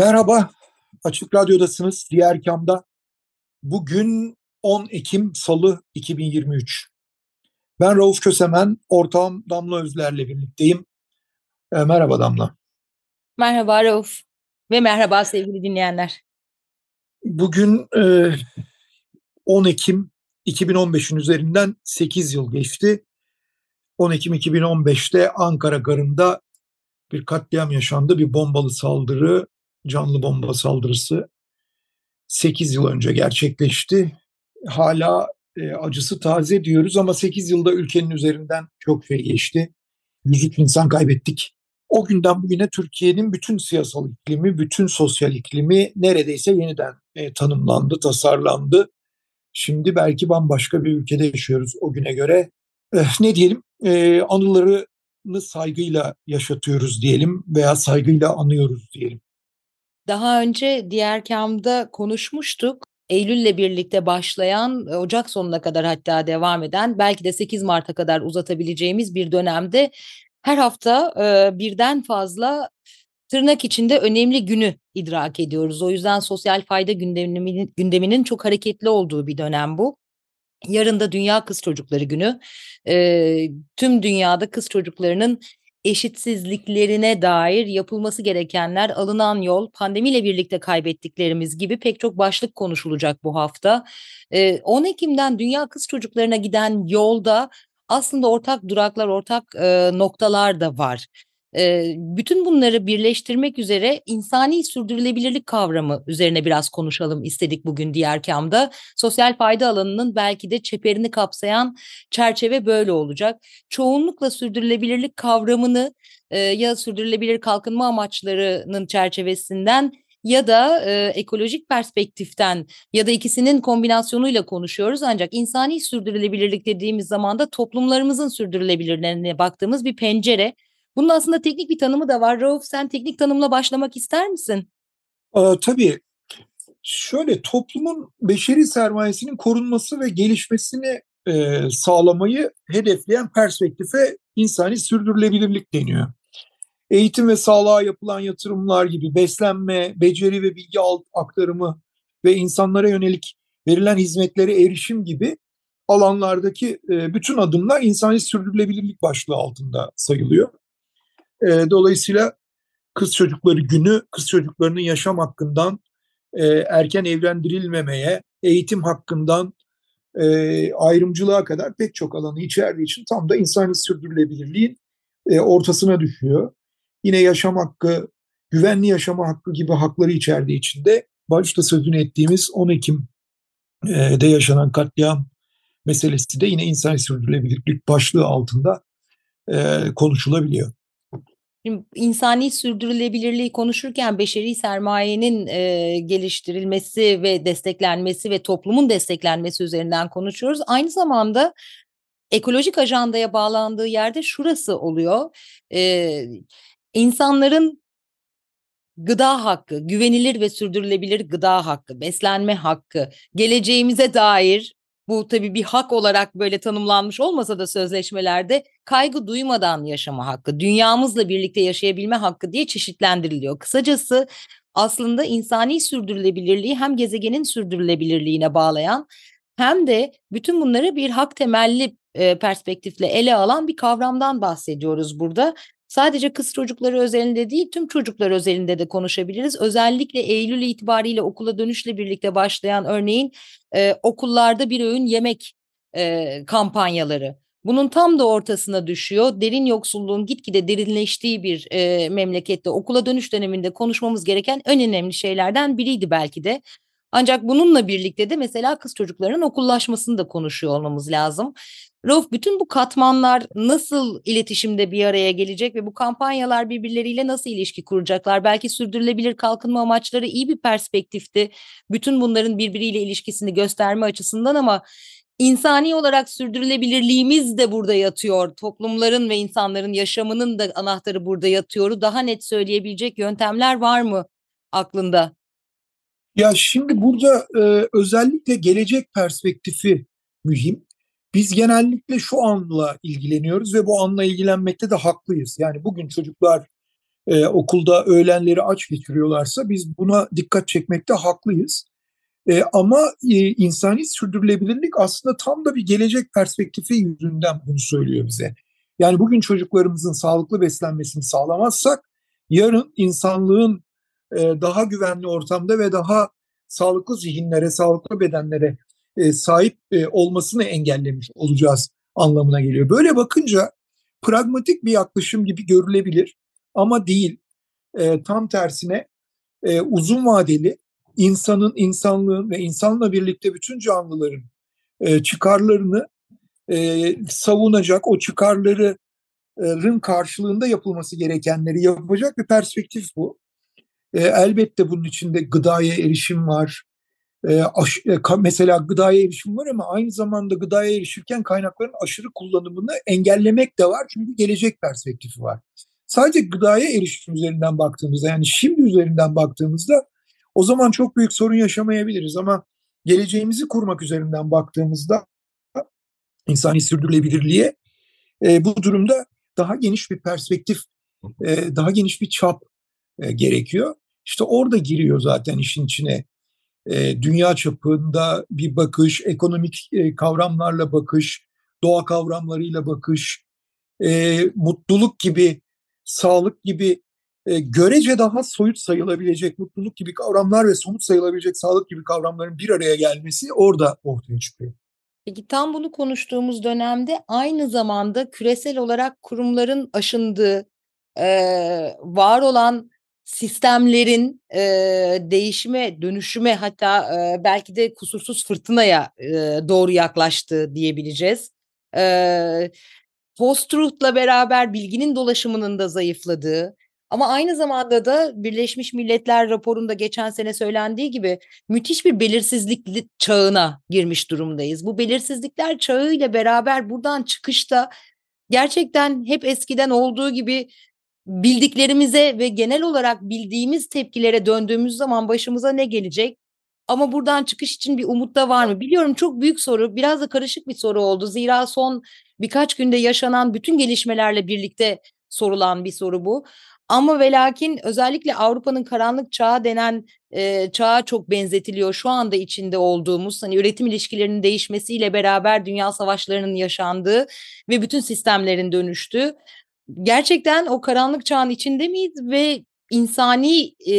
Merhaba, Açık Radyo'dasınız. Diğer kamda bugün 10 Ekim Salı 2023. Ben Rauf Kösemen, ortağım Damla Özler'le birlikteyim. E, merhaba Damla. Merhaba Rauf ve merhaba sevgili dinleyenler. Bugün e, 10 Ekim 2015'in üzerinden 8 yıl geçti. 10 Ekim 2015'te Ankara Garı'nda bir katliam yaşandı. Bir bombalı saldırı, canlı bomba saldırısı 8 yıl önce gerçekleşti. Hala e, acısı taze diyoruz ama 8 yılda ülkenin üzerinden çok şey geçti. Yüzük insan kaybettik. O günden bugüne Türkiye'nin bütün siyasal iklimi, bütün sosyal iklimi neredeyse yeniden e, tanımlandı, tasarlandı. Şimdi belki bambaşka bir ülkede yaşıyoruz o güne göre. Eh, ne diyelim, e, anılarını saygıyla yaşatıyoruz diyelim veya saygıyla anıyoruz diyelim. Daha önce diğer kamda konuşmuştuk. Eylül'le birlikte başlayan, Ocak sonuna kadar hatta devam eden, belki de 8 Mart'a kadar uzatabileceğimiz bir dönemde her hafta e, birden fazla tırnak içinde önemli günü idrak ediyoruz. O yüzden sosyal fayda gündeminin, gündeminin çok hareketli olduğu bir dönem bu. Yarın da Dünya Kız Çocukları Günü. E, tüm dünyada kız çocuklarının eşitsizliklerine dair yapılması gerekenler, alınan yol, pandemiyle birlikte kaybettiklerimiz gibi pek çok başlık konuşulacak bu hafta. E, 10 Ekim'den Dünya Kız Çocuklarına giden yolda aslında ortak duraklar, ortak noktalar da var. Bütün bunları birleştirmek üzere insani sürdürülebilirlik kavramı üzerine biraz konuşalım istedik bugün diğer kamda. Sosyal fayda alanının belki de çeperini kapsayan çerçeve böyle olacak. Çoğunlukla sürdürülebilirlik kavramını ya sürdürülebilir kalkınma amaçlarının çerçevesinden ya da e, ekolojik perspektiften ya da ikisinin kombinasyonuyla konuşuyoruz. Ancak insani sürdürülebilirlik dediğimiz zaman da toplumlarımızın sürdürülebilirliğine baktığımız bir pencere. Bunun aslında teknik bir tanımı da var. Rauf sen teknik tanımla başlamak ister misin? Ee, tabii. Şöyle toplumun beşeri sermayesinin korunması ve gelişmesini e, sağlamayı hedefleyen perspektife insani sürdürülebilirlik deniyor eğitim ve sağlığa yapılan yatırımlar gibi beslenme, beceri ve bilgi aktarımı ve insanlara yönelik verilen hizmetlere erişim gibi alanlardaki e, bütün adımlar insani sürdürülebilirlik başlığı altında sayılıyor. E, dolayısıyla kız çocukları günü, kız çocuklarının yaşam hakkından e, erken evlendirilmemeye, eğitim hakkından ayrımcılığa kadar pek çok alanı içerdiği için tam da insani sürdürülebilirliğin ortasına düşüyor yine yaşam hakkı, güvenli yaşama hakkı gibi hakları içerdiği içinde başta sözünü ettiğimiz 10 Ekim'de yaşanan katliam meselesi de yine insan sürdürülebilirlik başlığı altında konuşulabiliyor. Şimdi insani sürdürülebilirliği konuşurken beşeri sermayenin e, geliştirilmesi ve desteklenmesi ve toplumun desteklenmesi üzerinden konuşuyoruz. Aynı zamanda ekolojik ajandaya bağlandığı yerde şurası oluyor. E, İnsanların gıda hakkı, güvenilir ve sürdürülebilir gıda hakkı, beslenme hakkı, geleceğimize dair bu tabii bir hak olarak böyle tanımlanmış olmasa da sözleşmelerde kaygı duymadan yaşama hakkı, dünyamızla birlikte yaşayabilme hakkı diye çeşitlendiriliyor. Kısacası aslında insani sürdürülebilirliği hem gezegenin sürdürülebilirliğine bağlayan hem de bütün bunları bir hak temelli perspektifle ele alan bir kavramdan bahsediyoruz burada. Sadece kız çocukları özelinde değil tüm çocuklar özelinde de konuşabiliriz. Özellikle Eylül itibariyle okula dönüşle birlikte başlayan örneğin e, okullarda bir öğün yemek e, kampanyaları. Bunun tam da ortasına düşüyor. Derin yoksulluğun gitgide derinleştiği bir e, memlekette okula dönüş döneminde konuşmamız gereken en önemli şeylerden biriydi belki de. Ancak bununla birlikte de mesela kız çocuklarının okullaşmasını da konuşuyor olmamız lazım. Rauf bütün bu katmanlar nasıl iletişimde bir araya gelecek ve bu kampanyalar birbirleriyle nasıl ilişki kuracaklar? Belki sürdürülebilir kalkınma amaçları iyi bir perspektifti. Bütün bunların birbiriyle ilişkisini gösterme açısından ama insani olarak sürdürülebilirliğimiz de burada yatıyor. Toplumların ve insanların yaşamının da anahtarı burada yatıyor. Daha net söyleyebilecek yöntemler var mı aklında? Ya şimdi burada e, özellikle gelecek perspektifi mühim. Biz genellikle şu anla ilgileniyoruz ve bu anla ilgilenmekte de haklıyız. Yani bugün çocuklar e, okulda öğlenleri aç geçiriyorlarsa biz buna dikkat çekmekte haklıyız. E, ama e, insani sürdürülebilirlik aslında tam da bir gelecek perspektifi yüzünden bunu söylüyor bize. Yani bugün çocuklarımızın sağlıklı beslenmesini sağlamazsak yarın insanlığın e, daha güvenli ortamda ve daha sağlıklı zihinlere, sağlıklı bedenlere e, sahip e, olmasını engellemiş olacağız anlamına geliyor. Böyle bakınca pragmatik bir yaklaşım gibi görülebilir ama değil. E, tam tersine uzun vadeli insanın, insanlığın ve insanla birlikte bütün canlıların çıkarlarını savunacak, o çıkarların karşılığında yapılması gerekenleri yapacak bir perspektif bu. Elbette bunun içinde gıdaya erişim var, e, aş, e, mesela gıdaya erişim var ama aynı zamanda gıdaya erişirken kaynakların aşırı kullanımını engellemek de var. Çünkü gelecek perspektifi var. Sadece gıdaya erişim üzerinden baktığımızda yani şimdi üzerinden baktığımızda o zaman çok büyük sorun yaşamayabiliriz ama geleceğimizi kurmak üzerinden baktığımızda insani sürdürülebilirliğe e, bu durumda daha geniş bir perspektif, e, daha geniş bir çap e, gerekiyor. İşte orada giriyor zaten işin içine dünya çapında bir bakış, ekonomik kavramlarla bakış, doğa kavramlarıyla bakış, mutluluk gibi, sağlık gibi görece daha soyut sayılabilecek mutluluk gibi kavramlar ve somut sayılabilecek sağlık gibi kavramların bir araya gelmesi orada ortaya çıkıyor. Peki tam bunu konuştuğumuz dönemde aynı zamanda küresel olarak kurumların aşındığı, var olan sistemlerin e, değişime, dönüşüme hatta e, belki de kusursuz fırtınaya e, doğru yaklaştığı diyebileceğiz. E, Post-truth'la beraber bilginin dolaşımının da zayıfladığı ama aynı zamanda da Birleşmiş Milletler raporunda geçen sene söylendiği gibi müthiş bir belirsizlik çağına girmiş durumdayız. Bu belirsizlikler çağıyla beraber buradan çıkışta gerçekten hep eskiden olduğu gibi bildiklerimize ve genel olarak bildiğimiz tepkilere döndüğümüz zaman başımıza ne gelecek? Ama buradan çıkış için bir umut da var mı? Biliyorum çok büyük soru, biraz da karışık bir soru oldu. Zira son birkaç günde yaşanan bütün gelişmelerle birlikte sorulan bir soru bu. Ama ve lakin özellikle Avrupa'nın karanlık çağı denen e, çağa çok benzetiliyor. Şu anda içinde olduğumuz hani üretim ilişkilerinin değişmesiyle beraber dünya savaşlarının yaşandığı ve bütün sistemlerin dönüştüğü gerçekten o karanlık çağın içinde miyiz ve insani e,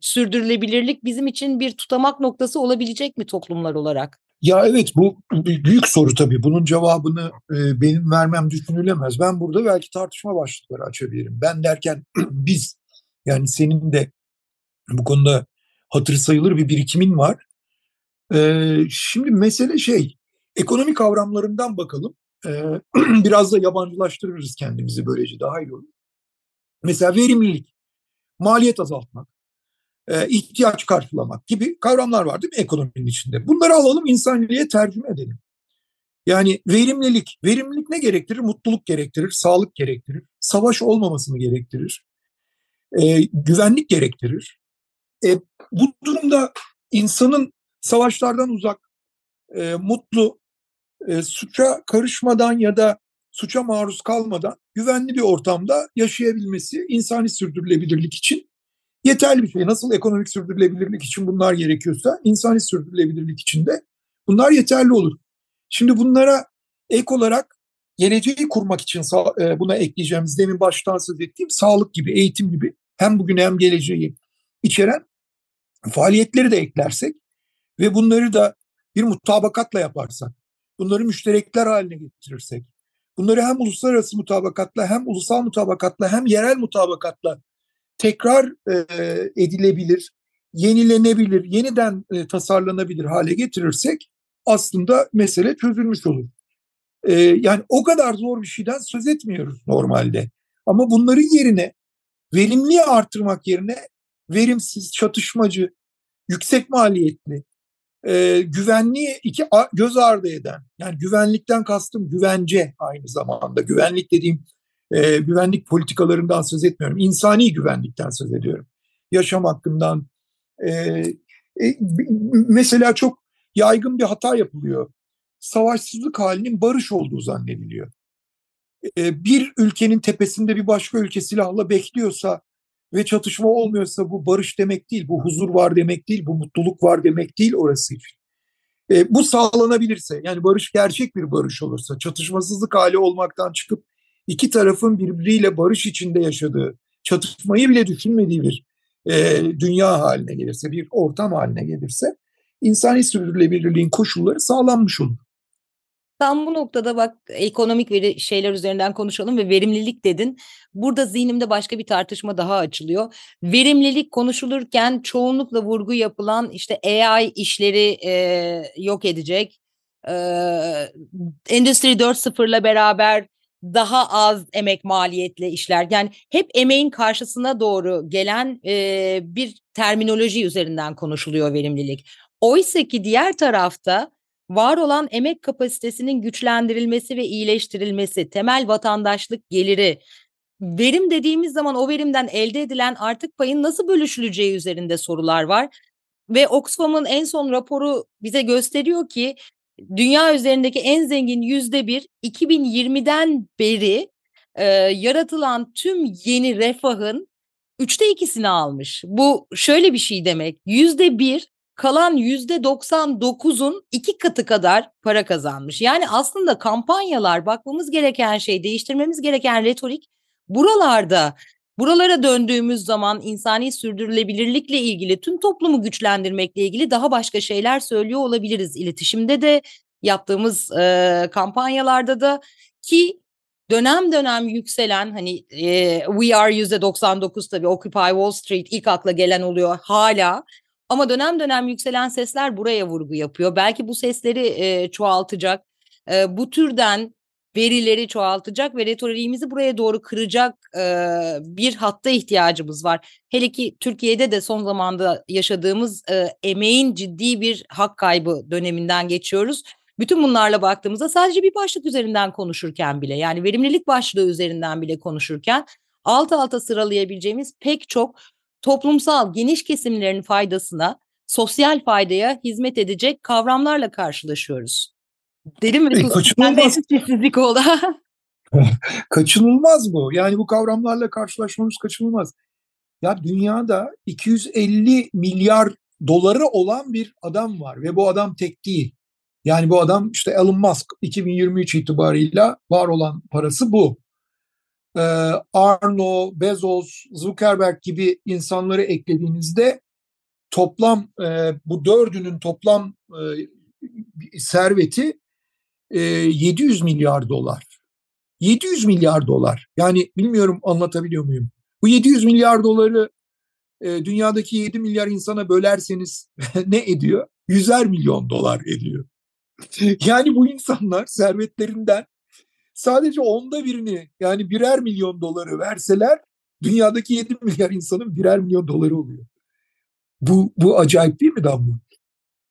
sürdürülebilirlik bizim için bir tutamak noktası olabilecek mi toplumlar olarak? Ya evet bu büyük soru tabii. Bunun cevabını e, benim vermem düşünülemez. Ben burada belki tartışma başlıkları açabilirim. Ben derken biz yani senin de bu konuda hatır sayılır bir birikimin var. E, şimdi mesele şey ekonomik kavramlarından bakalım. Biraz da yabancılaştırırız kendimizi böylece daha iyi olur. Mesela verimlilik, maliyet azaltmak, ihtiyaç karşılamak gibi kavramlar var değil mi ekonominin içinde? Bunları alalım insanliğe tercüme edelim. Yani verimlilik, verimlilik ne gerektirir? Mutluluk gerektirir, sağlık gerektirir, savaş olmamasını gerektirir, güvenlik gerektirir. E, bu durumda insanın savaşlardan uzak, e, mutlu, e, suça karışmadan ya da suça maruz kalmadan güvenli bir ortamda yaşayabilmesi insani sürdürülebilirlik için yeterli bir şey. Nasıl ekonomik sürdürülebilirlik için bunlar gerekiyorsa insani sürdürülebilirlik için de bunlar yeterli olur. Şimdi bunlara ek olarak geleceği kurmak için e, buna ekleyeceğimiz demin baştan söz ettiğim sağlık gibi, eğitim gibi hem bugün hem geleceği içeren faaliyetleri de eklersek ve bunları da bir mutabakatla yaparsak bunları müşterekler haline getirirsek, bunları hem uluslararası mutabakatla hem ulusal mutabakatla hem yerel mutabakatla tekrar e, edilebilir, yenilenebilir, yeniden e, tasarlanabilir hale getirirsek aslında mesele çözülmüş olur. E, yani o kadar zor bir şeyden söz etmiyoruz normalde. Ama bunların yerine verimliği artırmak yerine verimsiz, çatışmacı, yüksek maliyetli, e, güvenliği iki göz ardı eden, yani güvenlikten kastım güvence aynı zamanda. Güvenlik dediğim e, güvenlik politikalarından söz etmiyorum. İnsani güvenlikten söz ediyorum. Yaşam hakkından. E, e, mesela çok yaygın bir hata yapılıyor. Savaşsızlık halinin barış olduğu zannediliyor. E, bir ülkenin tepesinde bir başka ülke silahla bekliyorsa ve çatışma olmuyorsa bu barış demek değil, bu huzur var demek değil, bu mutluluk var demek değil orası için. E, bu sağlanabilirse, yani barış gerçek bir barış olursa, çatışmasızlık hali olmaktan çıkıp iki tarafın birbiriyle barış içinde yaşadığı, çatışmayı bile düşünmediği bir e, dünya haline gelirse, bir ortam haline gelirse, insani sürdürülebilirliğin koşulları sağlanmış olur. Tam bu noktada bak ekonomik veri şeyler üzerinden konuşalım ve verimlilik dedin. Burada zihnimde başka bir tartışma daha açılıyor. Verimlilik konuşulurken çoğunlukla vurgu yapılan işte AI işleri e, yok edecek. E, Endüstri 4.0 ile beraber daha az emek maliyetli işler. Yani hep emeğin karşısına doğru gelen e, bir terminoloji üzerinden konuşuluyor verimlilik. Oysa ki diğer tarafta var olan emek kapasitesinin güçlendirilmesi ve iyileştirilmesi, temel vatandaşlık geliri, verim dediğimiz zaman o verimden elde edilen artık payın nasıl bölüşüleceği üzerinde sorular var. Ve Oxfam'ın en son raporu bize gösteriyor ki dünya üzerindeki en zengin yüzde bir 2020'den beri e, yaratılan tüm yeni refahın üçte ikisini almış. Bu şöyle bir şey demek yüzde bir kalan yüzde 99'un iki katı kadar para kazanmış. Yani aslında kampanyalar bakmamız gereken şey, değiştirmemiz gereken retorik buralarda. Buralara döndüğümüz zaman insani sürdürülebilirlikle ilgili, tüm toplumu güçlendirmekle ilgili daha başka şeyler söylüyor olabiliriz. İletişimde de yaptığımız e, kampanyalarda da ki dönem dönem yükselen hani e, We Are %99 tabii Occupy Wall Street ilk akla gelen oluyor hala ama dönem dönem yükselen sesler buraya vurgu yapıyor. Belki bu sesleri e, çoğaltacak, e, bu türden verileri çoğaltacak ve retoriğimizi buraya doğru kıracak e, bir hatta ihtiyacımız var. Hele ki Türkiye'de de son zamanda yaşadığımız e, emeğin ciddi bir hak kaybı döneminden geçiyoruz. Bütün bunlarla baktığımızda sadece bir başlık üzerinden konuşurken bile yani verimlilik başlığı üzerinden bile konuşurken alt alta sıralayabileceğimiz pek çok toplumsal geniş kesimlerin faydasına, sosyal faydaya hizmet edecek kavramlarla karşılaşıyoruz. Derin ve e, kaçınılmaz. sessizlik oldu. kaçınılmaz bu. Yani bu kavramlarla karşılaşmamız kaçınılmaz. Ya dünyada 250 milyar doları olan bir adam var ve bu adam tek değil. Yani bu adam işte Elon Musk 2023 itibarıyla var olan parası bu. Arno, Bezos, Zuckerberg gibi insanları eklediğinizde toplam bu dördünün toplam serveti e, 700 milyar dolar. 700 milyar dolar. Yani bilmiyorum anlatabiliyor muyum? Bu 700 milyar doları dünyadaki 7 milyar insana bölerseniz ne ediyor? Yüzer milyon dolar ediyor. Yani bu insanlar servetlerinden sadece onda birini yani birer milyon doları verseler dünyadaki 7 milyar insanın birer milyon doları oluyor. Bu, bu acayip değil mi Damla?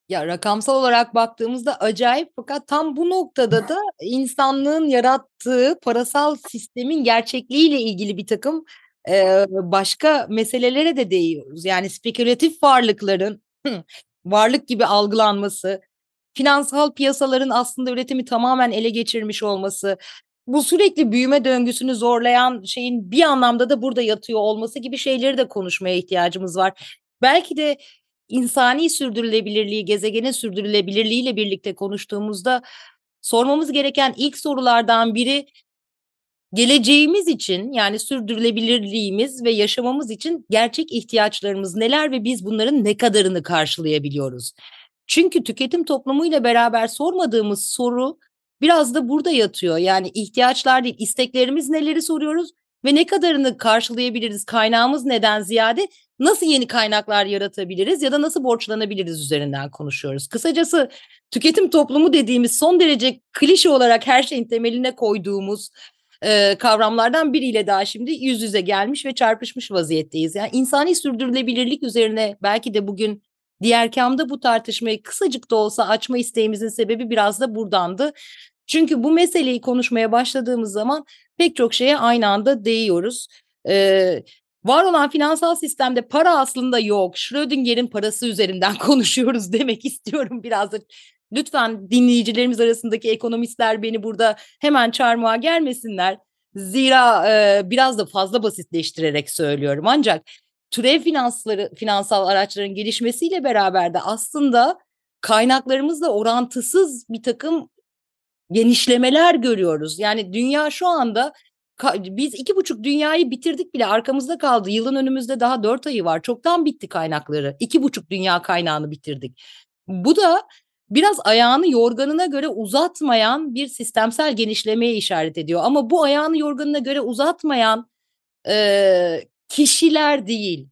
Ya rakamsal olarak baktığımızda acayip fakat tam bu noktada da insanlığın yarattığı parasal sistemin gerçekliğiyle ilgili bir takım e, başka meselelere de değiyoruz. Yani spekülatif varlıkların varlık gibi algılanması, finansal piyasaların aslında üretimi tamamen ele geçirmiş olması, bu sürekli büyüme döngüsünü zorlayan şeyin bir anlamda da burada yatıyor olması gibi şeyleri de konuşmaya ihtiyacımız var. Belki de insani sürdürülebilirliği, gezegenin sürdürülebilirliğiyle birlikte konuştuğumuzda sormamız gereken ilk sorulardan biri geleceğimiz için yani sürdürülebilirliğimiz ve yaşamamız için gerçek ihtiyaçlarımız neler ve biz bunların ne kadarını karşılayabiliyoruz? Çünkü tüketim toplumuyla beraber sormadığımız soru biraz da burada yatıyor. Yani ihtiyaçlar değil, isteklerimiz neleri soruyoruz ve ne kadarını karşılayabiliriz? Kaynağımız neden ziyade nasıl yeni kaynaklar yaratabiliriz ya da nasıl borçlanabiliriz üzerinden konuşuyoruz. Kısacası tüketim toplumu dediğimiz son derece klişe olarak her şeyin temeline koyduğumuz e, kavramlardan biriyle daha şimdi yüz yüze gelmiş ve çarpışmış vaziyetteyiz. Yani insani sürdürülebilirlik üzerine belki de bugün diğer kamda bu tartışmayı kısacık da olsa açma isteğimizin sebebi biraz da buradandı. Çünkü bu meseleyi konuşmaya başladığımız zaman pek çok şeye aynı anda değiyoruz. Ee, var olan finansal sistemde para aslında yok. Schrödinger'in parası üzerinden konuşuyoruz demek istiyorum biraz da. Lütfen dinleyicilerimiz arasındaki ekonomistler beni burada hemen çarmıha gelmesinler. Zira e, biraz da fazla basitleştirerek söylüyorum. Ancak türev finansları, finansal araçların gelişmesiyle beraber de aslında kaynaklarımızla orantısız bir takım genişlemeler görüyoruz. Yani dünya şu anda biz iki buçuk dünyayı bitirdik bile arkamızda kaldı. Yılın önümüzde daha dört ayı var. Çoktan bitti kaynakları. İki buçuk dünya kaynağını bitirdik. Bu da biraz ayağını yorganına göre uzatmayan bir sistemsel genişlemeye işaret ediyor. Ama bu ayağını yorganına göre uzatmayan e, kişiler değil.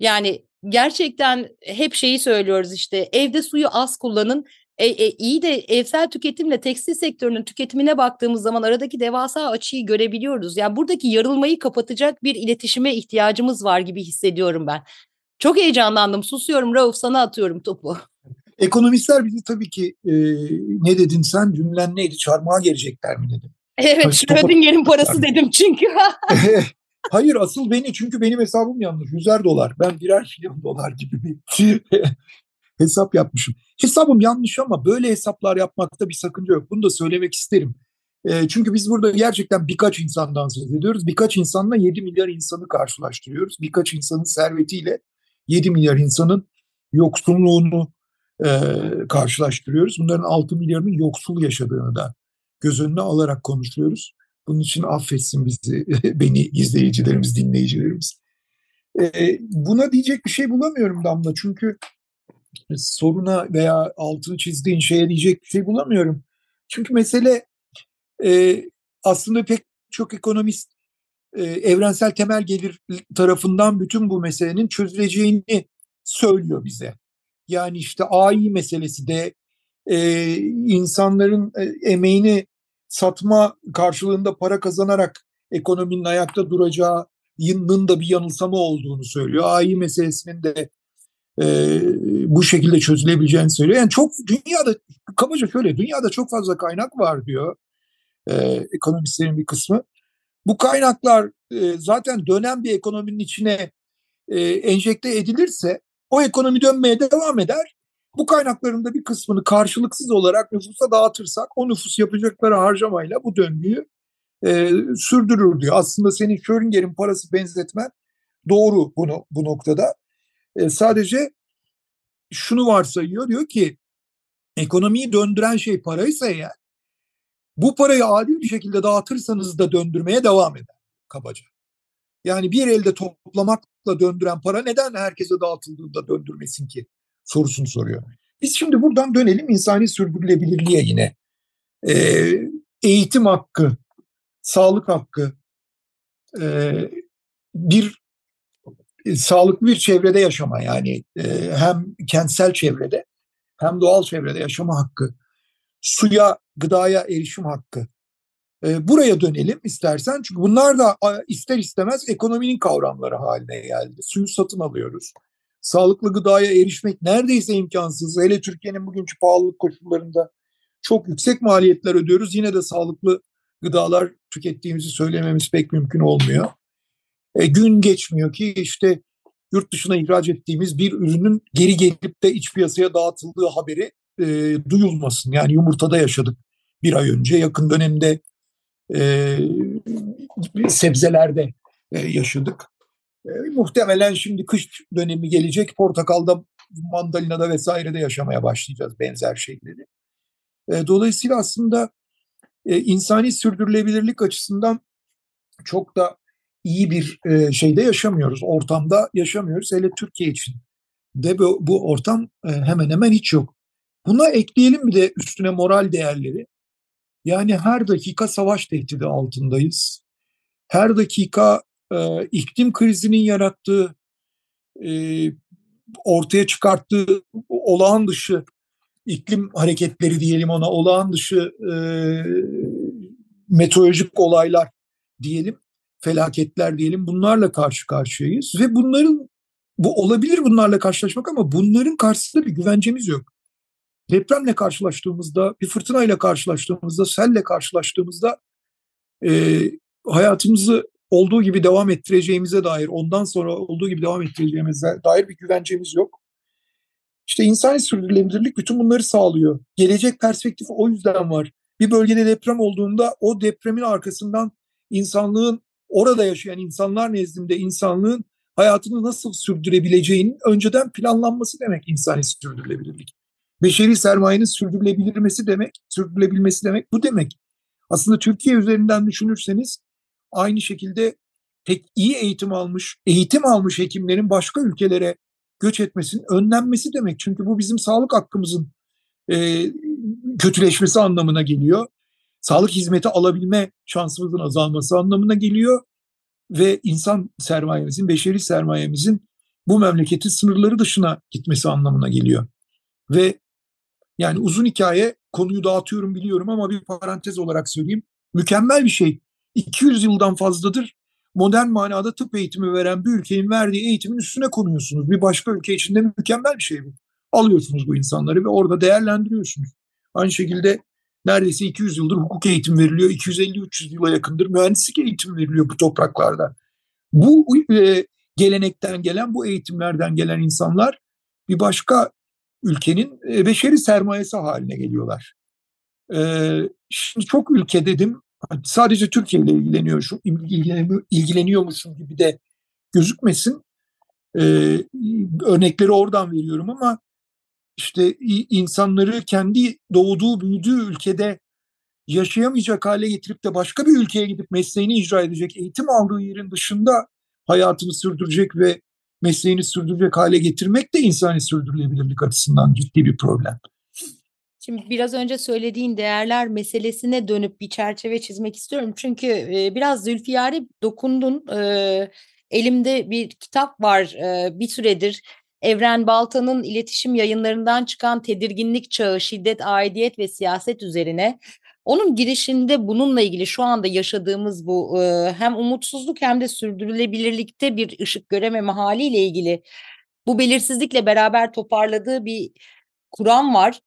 Yani gerçekten hep şeyi söylüyoruz işte evde suyu az kullanın. E, e, iyi de evsel tüketimle tekstil sektörünün tüketimine baktığımız zaman aradaki devasa açıyı görebiliyoruz. Yani buradaki yarılmayı kapatacak bir iletişime ihtiyacımız var gibi hissediyorum ben. Çok heyecanlandım. Susuyorum Rauf sana atıyorum topu. Ekonomistler bizi tabii ki e, ne dedin sen cümlen neydi çarmıha gelecekler mi dedim. Evet Schrödinger'in parası dedim çünkü. Hayır asıl beni çünkü benim hesabım yanlış. Yüzer dolar. Ben birer milyon dolar gibi bir hesap yapmışım. Hesabım yanlış ama böyle hesaplar yapmakta bir sakınca yok. Bunu da söylemek isterim. E, çünkü biz burada gerçekten birkaç insandan söz ediyoruz. Birkaç insanla 7 milyar insanı karşılaştırıyoruz. Birkaç insanın servetiyle 7 milyar insanın yoksulluğunu e, karşılaştırıyoruz. Bunların 6 milyarının yoksul yaşadığını da göz önüne alarak konuşuyoruz. Bunun için affetsin bizi, beni izleyicilerimiz, dinleyicilerimiz. E, buna diyecek bir şey bulamıyorum Damla. Çünkü soruna veya altını çizdiğin şeye diyecek bir şey bulamıyorum. Çünkü mesele e, aslında pek çok ekonomist e, evrensel temel gelir tarafından bütün bu meselenin çözüleceğini söylüyor bize. Yani işte AI meselesi de e, insanların e, emeğini satma karşılığında para kazanarak ekonominin ayakta duracağının da bir yanılsama olduğunu söylüyor. AI meselesinin de e, bu şekilde çözülebileceğini söylüyor. Yani çok dünyada kabaca şöyle dünyada çok fazla kaynak var diyor e, ekonomistlerin bir kısmı. Bu kaynaklar e, zaten dönen bir ekonominin içine e, enjekte edilirse o ekonomi dönmeye devam eder. Bu kaynakların da bir kısmını karşılıksız olarak nüfusa dağıtırsak o nüfus yapacakları harcamayla bu döngüyü e, sürdürür diyor. Aslında senin Schrödinger'in parası benzetmen doğru bunu bu noktada. E, sadece şunu varsayıyor diyor ki ekonomiyi döndüren şey paraysa eğer bu parayı adil bir şekilde dağıtırsanız da döndürmeye devam eder kabaca. Yani bir elde toplamakla döndüren para neden herkese dağıtıldığında döndürmesin ki sorusunu soruyor. Biz şimdi buradan dönelim insani sürdürülebilirliğe yine. Ee, eğitim hakkı, sağlık hakkı, e, bir e, sağlıklı bir çevrede yaşama yani e, hem kentsel çevrede hem doğal çevrede yaşama hakkı, suya, gıdaya erişim hakkı. E, buraya dönelim istersen çünkü bunlar da ister istemez ekonominin kavramları haline geldi. Suyu satın alıyoruz. Sağlıklı gıdaya erişmek neredeyse imkansız. Hele Türkiye'nin bugünkü pahalılık koşullarında çok yüksek maliyetler ödüyoruz. Yine de sağlıklı gıdalar tükettiğimizi söylememiz pek mümkün olmuyor. E, gün geçmiyor ki işte yurt dışına ihraç ettiğimiz bir ürünün geri gelip de iç piyasaya dağıtıldığı haberi e, duyulmasın. Yani yumurtada yaşadık bir ay önce. Yakın dönemde e, sebzelerde e, yaşadık. E, muhtemelen şimdi kış dönemi gelecek. Portakalda, mandalinada vesairede yaşamaya başlayacağız benzer şeyleri. E, dolayısıyla aslında e, insani sürdürülebilirlik açısından çok da iyi bir e, şeyde yaşamıyoruz, ortamda yaşamıyoruz. Hele Türkiye için de bu, bu ortam e, hemen hemen hiç yok. Buna ekleyelim bir de üstüne moral değerleri. Yani her dakika savaş tehdidi altındayız. Her dakika e, iklim krizinin yarattığı ortaya çıkarttığı olağan dışı iklim hareketleri diyelim ona olağan dışı meteorolojik olaylar diyelim felaketler diyelim bunlarla karşı karşıyayız ve bunların bu olabilir bunlarla karşılaşmak ama bunların karşısında bir güvencemiz yok. Depremle karşılaştığımızda, bir fırtınayla karşılaştığımızda, selle karşılaştığımızda e, hayatımızı olduğu gibi devam ettireceğimize dair, ondan sonra olduğu gibi devam ettireceğimize dair bir güvencemiz yok. İşte insani sürdürülebilirlik bütün bunları sağlıyor. Gelecek perspektifi o yüzden var. Bir bölgede deprem olduğunda o depremin arkasından insanlığın orada yaşayan insanlar nezdinde insanlığın hayatını nasıl sürdürebileceğinin önceden planlanması demek insani sürdürülebilirlik. Beşeri sermayenin sürdürülebilmesi demek, sürdürülebilmesi demek bu demek. Aslında Türkiye üzerinden düşünürseniz aynı şekilde tek iyi eğitim almış, eğitim almış hekimlerin başka ülkelere göç etmesinin önlenmesi demek. Çünkü bu bizim sağlık hakkımızın e, kötüleşmesi anlamına geliyor. Sağlık hizmeti alabilme şansımızın azalması anlamına geliyor ve insan sermayemizin, beşeri sermayemizin bu memleketin sınırları dışına gitmesi anlamına geliyor. Ve yani uzun hikaye konuyu dağıtıyorum biliyorum ama bir parantez olarak söyleyeyim. Mükemmel bir şey. 200 yıldan fazladır modern manada tıp eğitimi veren bir ülkenin verdiği eğitimin üstüne konuyorsunuz. Bir başka ülke içinde mükemmel bir şey bu. Alıyorsunuz bu insanları ve orada değerlendiriyorsunuz. Aynı şekilde neredeyse 200 yıldır hukuk eğitim veriliyor. 250-300 yıla yakındır mühendislik eğitimi veriliyor bu topraklarda. Bu e, gelenekten gelen, bu eğitimlerden gelen insanlar bir başka ülkenin e, beşeri sermayesi haline geliyorlar. E, şimdi çok ülke dedim, sadece Türkiye ile ilgileniyor, şu, ilgileniyor, ilgileniyormuşum gibi de gözükmesin. E, örnekleri oradan veriyorum ama işte insanları kendi doğduğu, büyüdüğü ülkede yaşayamayacak hale getirip de başka bir ülkeye gidip mesleğini icra edecek, eğitim aldığı yerin dışında hayatını sürdürecek ve mesleğini sürdürecek hale getirmek de insani sürdürülebilirlik açısından ciddi bir problem. Şimdi biraz önce söylediğin değerler meselesine dönüp bir çerçeve çizmek istiyorum. Çünkü e, biraz Zülfiyar'e dokundun. E, elimde bir kitap var e, bir süredir. Evren Balta'nın iletişim yayınlarından çıkan Tedirginlik Çağı, Şiddet, Aidiyet ve Siyaset üzerine onun girişinde bununla ilgili şu anda yaşadığımız bu hem umutsuzluk hem de sürdürülebilirlikte bir ışık görememe haliyle ilgili bu belirsizlikle beraber toparladığı bir kuram var.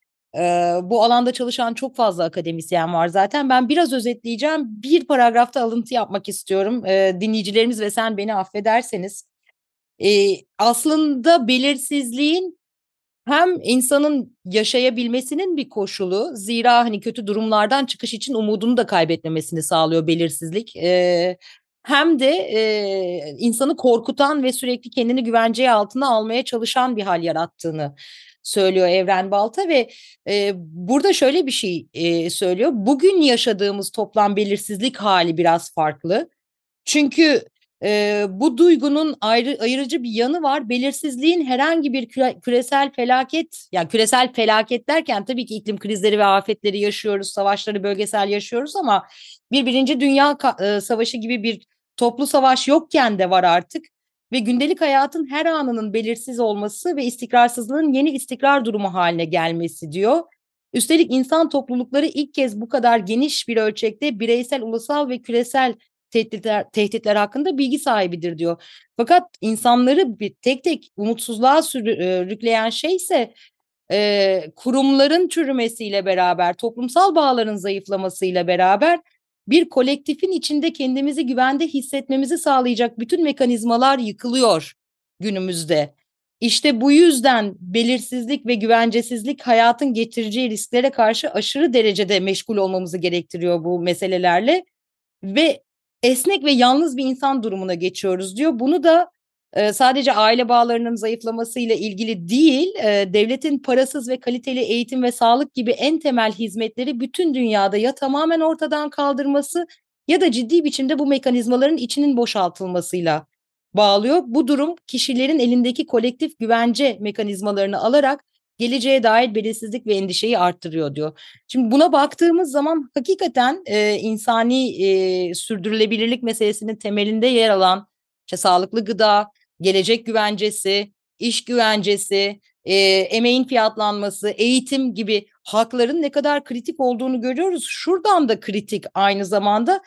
Bu alanda çalışan çok fazla akademisyen var zaten. Ben biraz özetleyeceğim. Bir paragrafta alıntı yapmak istiyorum. Dinleyicilerimiz ve sen beni affederseniz. Aslında belirsizliğin hem insanın yaşayabilmesinin bir koşulu zira hani kötü durumlardan çıkış için umudunu da kaybetmemesini sağlıyor belirsizlik. E, hem de e, insanı korkutan ve sürekli kendini güvenceye altına almaya çalışan bir hal yarattığını söylüyor Evren Balta ve e, burada şöyle bir şey e, söylüyor. Bugün yaşadığımız toplam belirsizlik hali biraz farklı. Çünkü e, bu duygunun ayrı, ayırıcı bir yanı var. Belirsizliğin herhangi bir küre, küresel felaket, yani küresel felaket derken tabii ki iklim krizleri ve afetleri yaşıyoruz, savaşları bölgesel yaşıyoruz ama bir birinci dünya e, savaşı gibi bir toplu savaş yokken de var artık ve gündelik hayatın her anının belirsiz olması ve istikrarsızlığın yeni istikrar durumu haline gelmesi diyor. Üstelik insan toplulukları ilk kez bu kadar geniş bir ölçekte bireysel, ulusal ve küresel tehditler, tehditler hakkında bilgi sahibidir diyor. Fakat insanları bir tek tek umutsuzluğa sürükleyen şey ise e, kurumların çürümesiyle beraber, toplumsal bağların zayıflamasıyla beraber bir kolektifin içinde kendimizi güvende hissetmemizi sağlayacak bütün mekanizmalar yıkılıyor günümüzde. İşte bu yüzden belirsizlik ve güvencesizlik hayatın getireceği risklere karşı aşırı derecede meşgul olmamızı gerektiriyor bu meselelerle ve esnek ve yalnız bir insan durumuna geçiyoruz diyor. Bunu da e, sadece aile bağlarının zayıflamasıyla ilgili değil, e, devletin parasız ve kaliteli eğitim ve sağlık gibi en temel hizmetleri bütün dünyada ya tamamen ortadan kaldırması ya da ciddi biçimde bu mekanizmaların içinin boşaltılmasıyla bağlıyor. Bu durum kişilerin elindeki kolektif güvence mekanizmalarını alarak geleceğe dair belirsizlik ve endişeyi arttırıyor diyor. Şimdi buna baktığımız zaman hakikaten e, insani e, sürdürülebilirlik meselesinin temelinde yer alan işte sağlıklı gıda, gelecek güvencesi, iş güvencesi, e, emeğin fiyatlanması, eğitim gibi hakların ne kadar kritik olduğunu görüyoruz. Şuradan da kritik aynı zamanda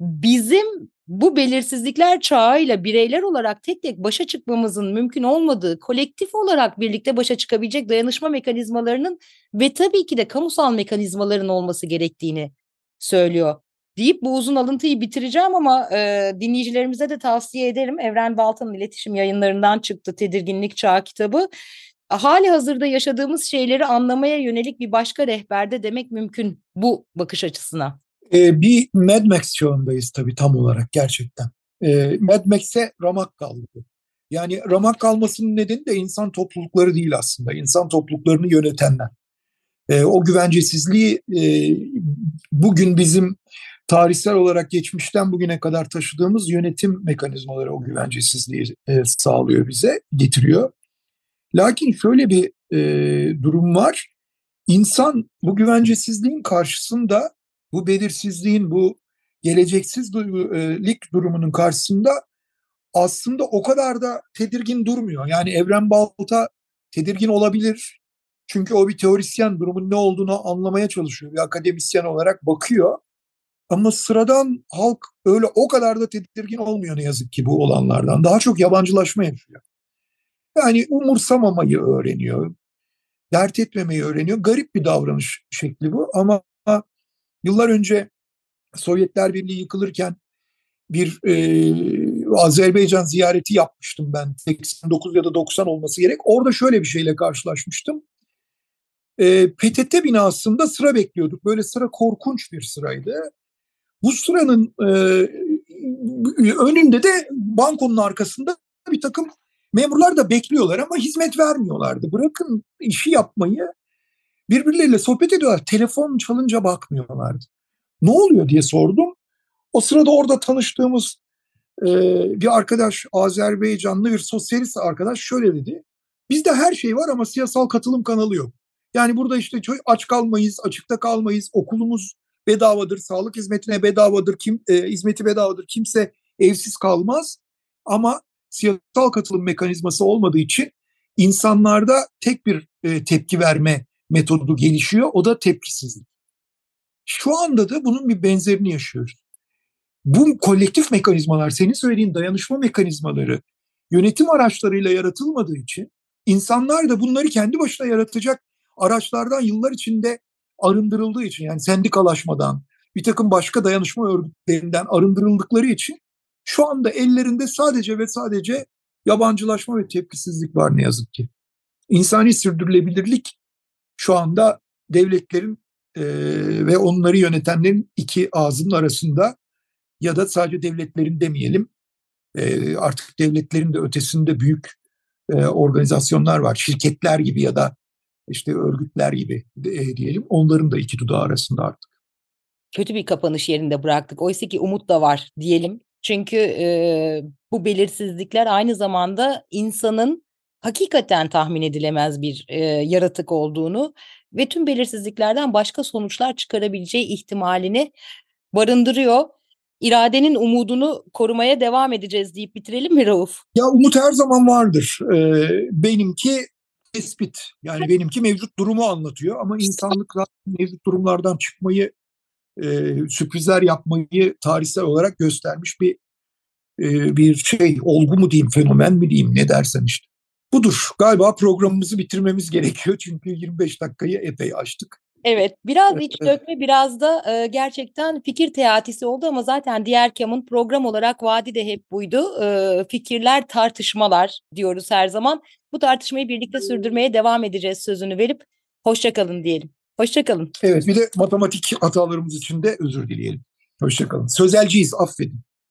bizim bu belirsizlikler çağıyla bireyler olarak tek tek başa çıkmamızın mümkün olmadığı, kolektif olarak birlikte başa çıkabilecek dayanışma mekanizmalarının ve tabii ki de kamusal mekanizmaların olması gerektiğini söylüyor. Deyip bu uzun alıntıyı bitireceğim ama e, dinleyicilerimize de tavsiye ederim. Evren Baltan'ın iletişim yayınlarından çıktı Tedirginlik Çağı kitabı. Hali hazırda yaşadığımız şeyleri anlamaya yönelik bir başka rehberde demek mümkün bu bakış açısına. Ee, bir Mad Max çağındayız tabii tam olarak gerçekten. Ee, Mad Max'e ramak kaldı. Yani ramak kalmasının nedeni de insan toplulukları değil aslında. İnsan topluluklarını yönetenler. Ee, o güvencesizliği e, bugün bizim tarihsel olarak geçmişten bugüne kadar taşıdığımız yönetim mekanizmaları o güvencesizliği e, sağlıyor bize, getiriyor. Lakin şöyle bir e, durum var. İnsan bu güvencesizliğin karşısında, bu belirsizliğin, bu geleceksizlik durumunun karşısında aslında o kadar da tedirgin durmuyor. Yani Evren Balta tedirgin olabilir. Çünkü o bir teorisyen durumun ne olduğunu anlamaya çalışıyor. Bir akademisyen olarak bakıyor. Ama sıradan halk öyle o kadar da tedirgin olmuyor ne yazık ki bu olanlardan. Daha çok yabancılaşma yaşıyor. Yani umursamamayı öğreniyor. Dert etmemeyi öğreniyor. Garip bir davranış şekli bu ama yıllar önce Sovyetler Birliği yıkılırken bir e, Azerbaycan ziyareti yapmıştım ben. 89 ya da 90 olması gerek. Orada şöyle bir şeyle karşılaşmıştım. E, PTT binasında sıra bekliyorduk. Böyle sıra korkunç bir sıraydı. Bu sıranın e, önünde de bankonun arkasında bir takım memurlar da bekliyorlar ama hizmet vermiyorlardı. Bırakın işi yapmayı birbirleriyle sohbet ediyorlar. Telefon çalınca bakmıyorlardı. Ne oluyor diye sordum. O sırada orada tanıştığımız e, bir arkadaş, Azerbaycanlı bir sosyalist arkadaş şöyle dedi. Bizde her şey var ama siyasal katılım kanalı yok. Yani burada işte aç kalmayız, açıkta kalmayız, okulumuz bedavadır, sağlık hizmetine bedavadır, kim e, hizmeti bedavadır, kimse evsiz kalmaz. Ama siyasal katılım mekanizması olmadığı için insanlarda tek bir e, tepki verme metodu gelişiyor. O da tepkisizlik. Şu anda da bunun bir benzerini yaşıyoruz. Bu kolektif mekanizmalar, senin söylediğin dayanışma mekanizmaları yönetim araçlarıyla yaratılmadığı için insanlar da bunları kendi başına yaratacak araçlardan yıllar içinde arındırıldığı için yani sendikalaşmadan, bir takım başka dayanışma örgütlerinden arındırıldıkları için şu anda ellerinde sadece ve sadece yabancılaşma ve tepkisizlik var ne yazık ki. İnsani sürdürülebilirlik şu anda devletlerin e, ve onları yönetenlerin iki ağzının arasında ya da sadece devletlerin demeyelim e, artık devletlerin de ötesinde büyük e, organizasyonlar var. Şirketler gibi ya da işte örgütler gibi e, diyelim onların da iki dudağı arasında artık. Kötü bir kapanış yerinde bıraktık. Oysa ki umut da var diyelim. Çünkü e, bu belirsizlikler aynı zamanda insanın hakikaten tahmin edilemez bir e, yaratık olduğunu ve tüm belirsizliklerden başka sonuçlar çıkarabileceği ihtimalini barındırıyor. İradenin umudunu korumaya devam edeceğiz deyip bitirelim mi Rauf? Ya umut her zaman vardır. Ee, benimki tespit. Yani benimki mevcut durumu anlatıyor ama insanlık mevcut durumlardan çıkmayı e, sürprizler yapmayı tarihsel olarak göstermiş bir e, bir şey olgu mu diyeyim fenomen mi diyeyim ne dersen işte. Budur. Galiba programımızı bitirmemiz gerekiyor çünkü 25 dakikayı epey açtık. Evet, biraz iç dökme, biraz da e, gerçekten fikir teatisi oldu ama zaten diğer kamın program olarak vaadi de hep buydu. E, fikirler, tartışmalar diyoruz her zaman. Bu tartışmayı birlikte sürdürmeye devam edeceğiz sözünü verip hoşçakalın diyelim. Hoşçakalın. Evet, bir de matematik hatalarımız için de özür dileyelim. Hoşçakalın. Sözelciyiz, affedin.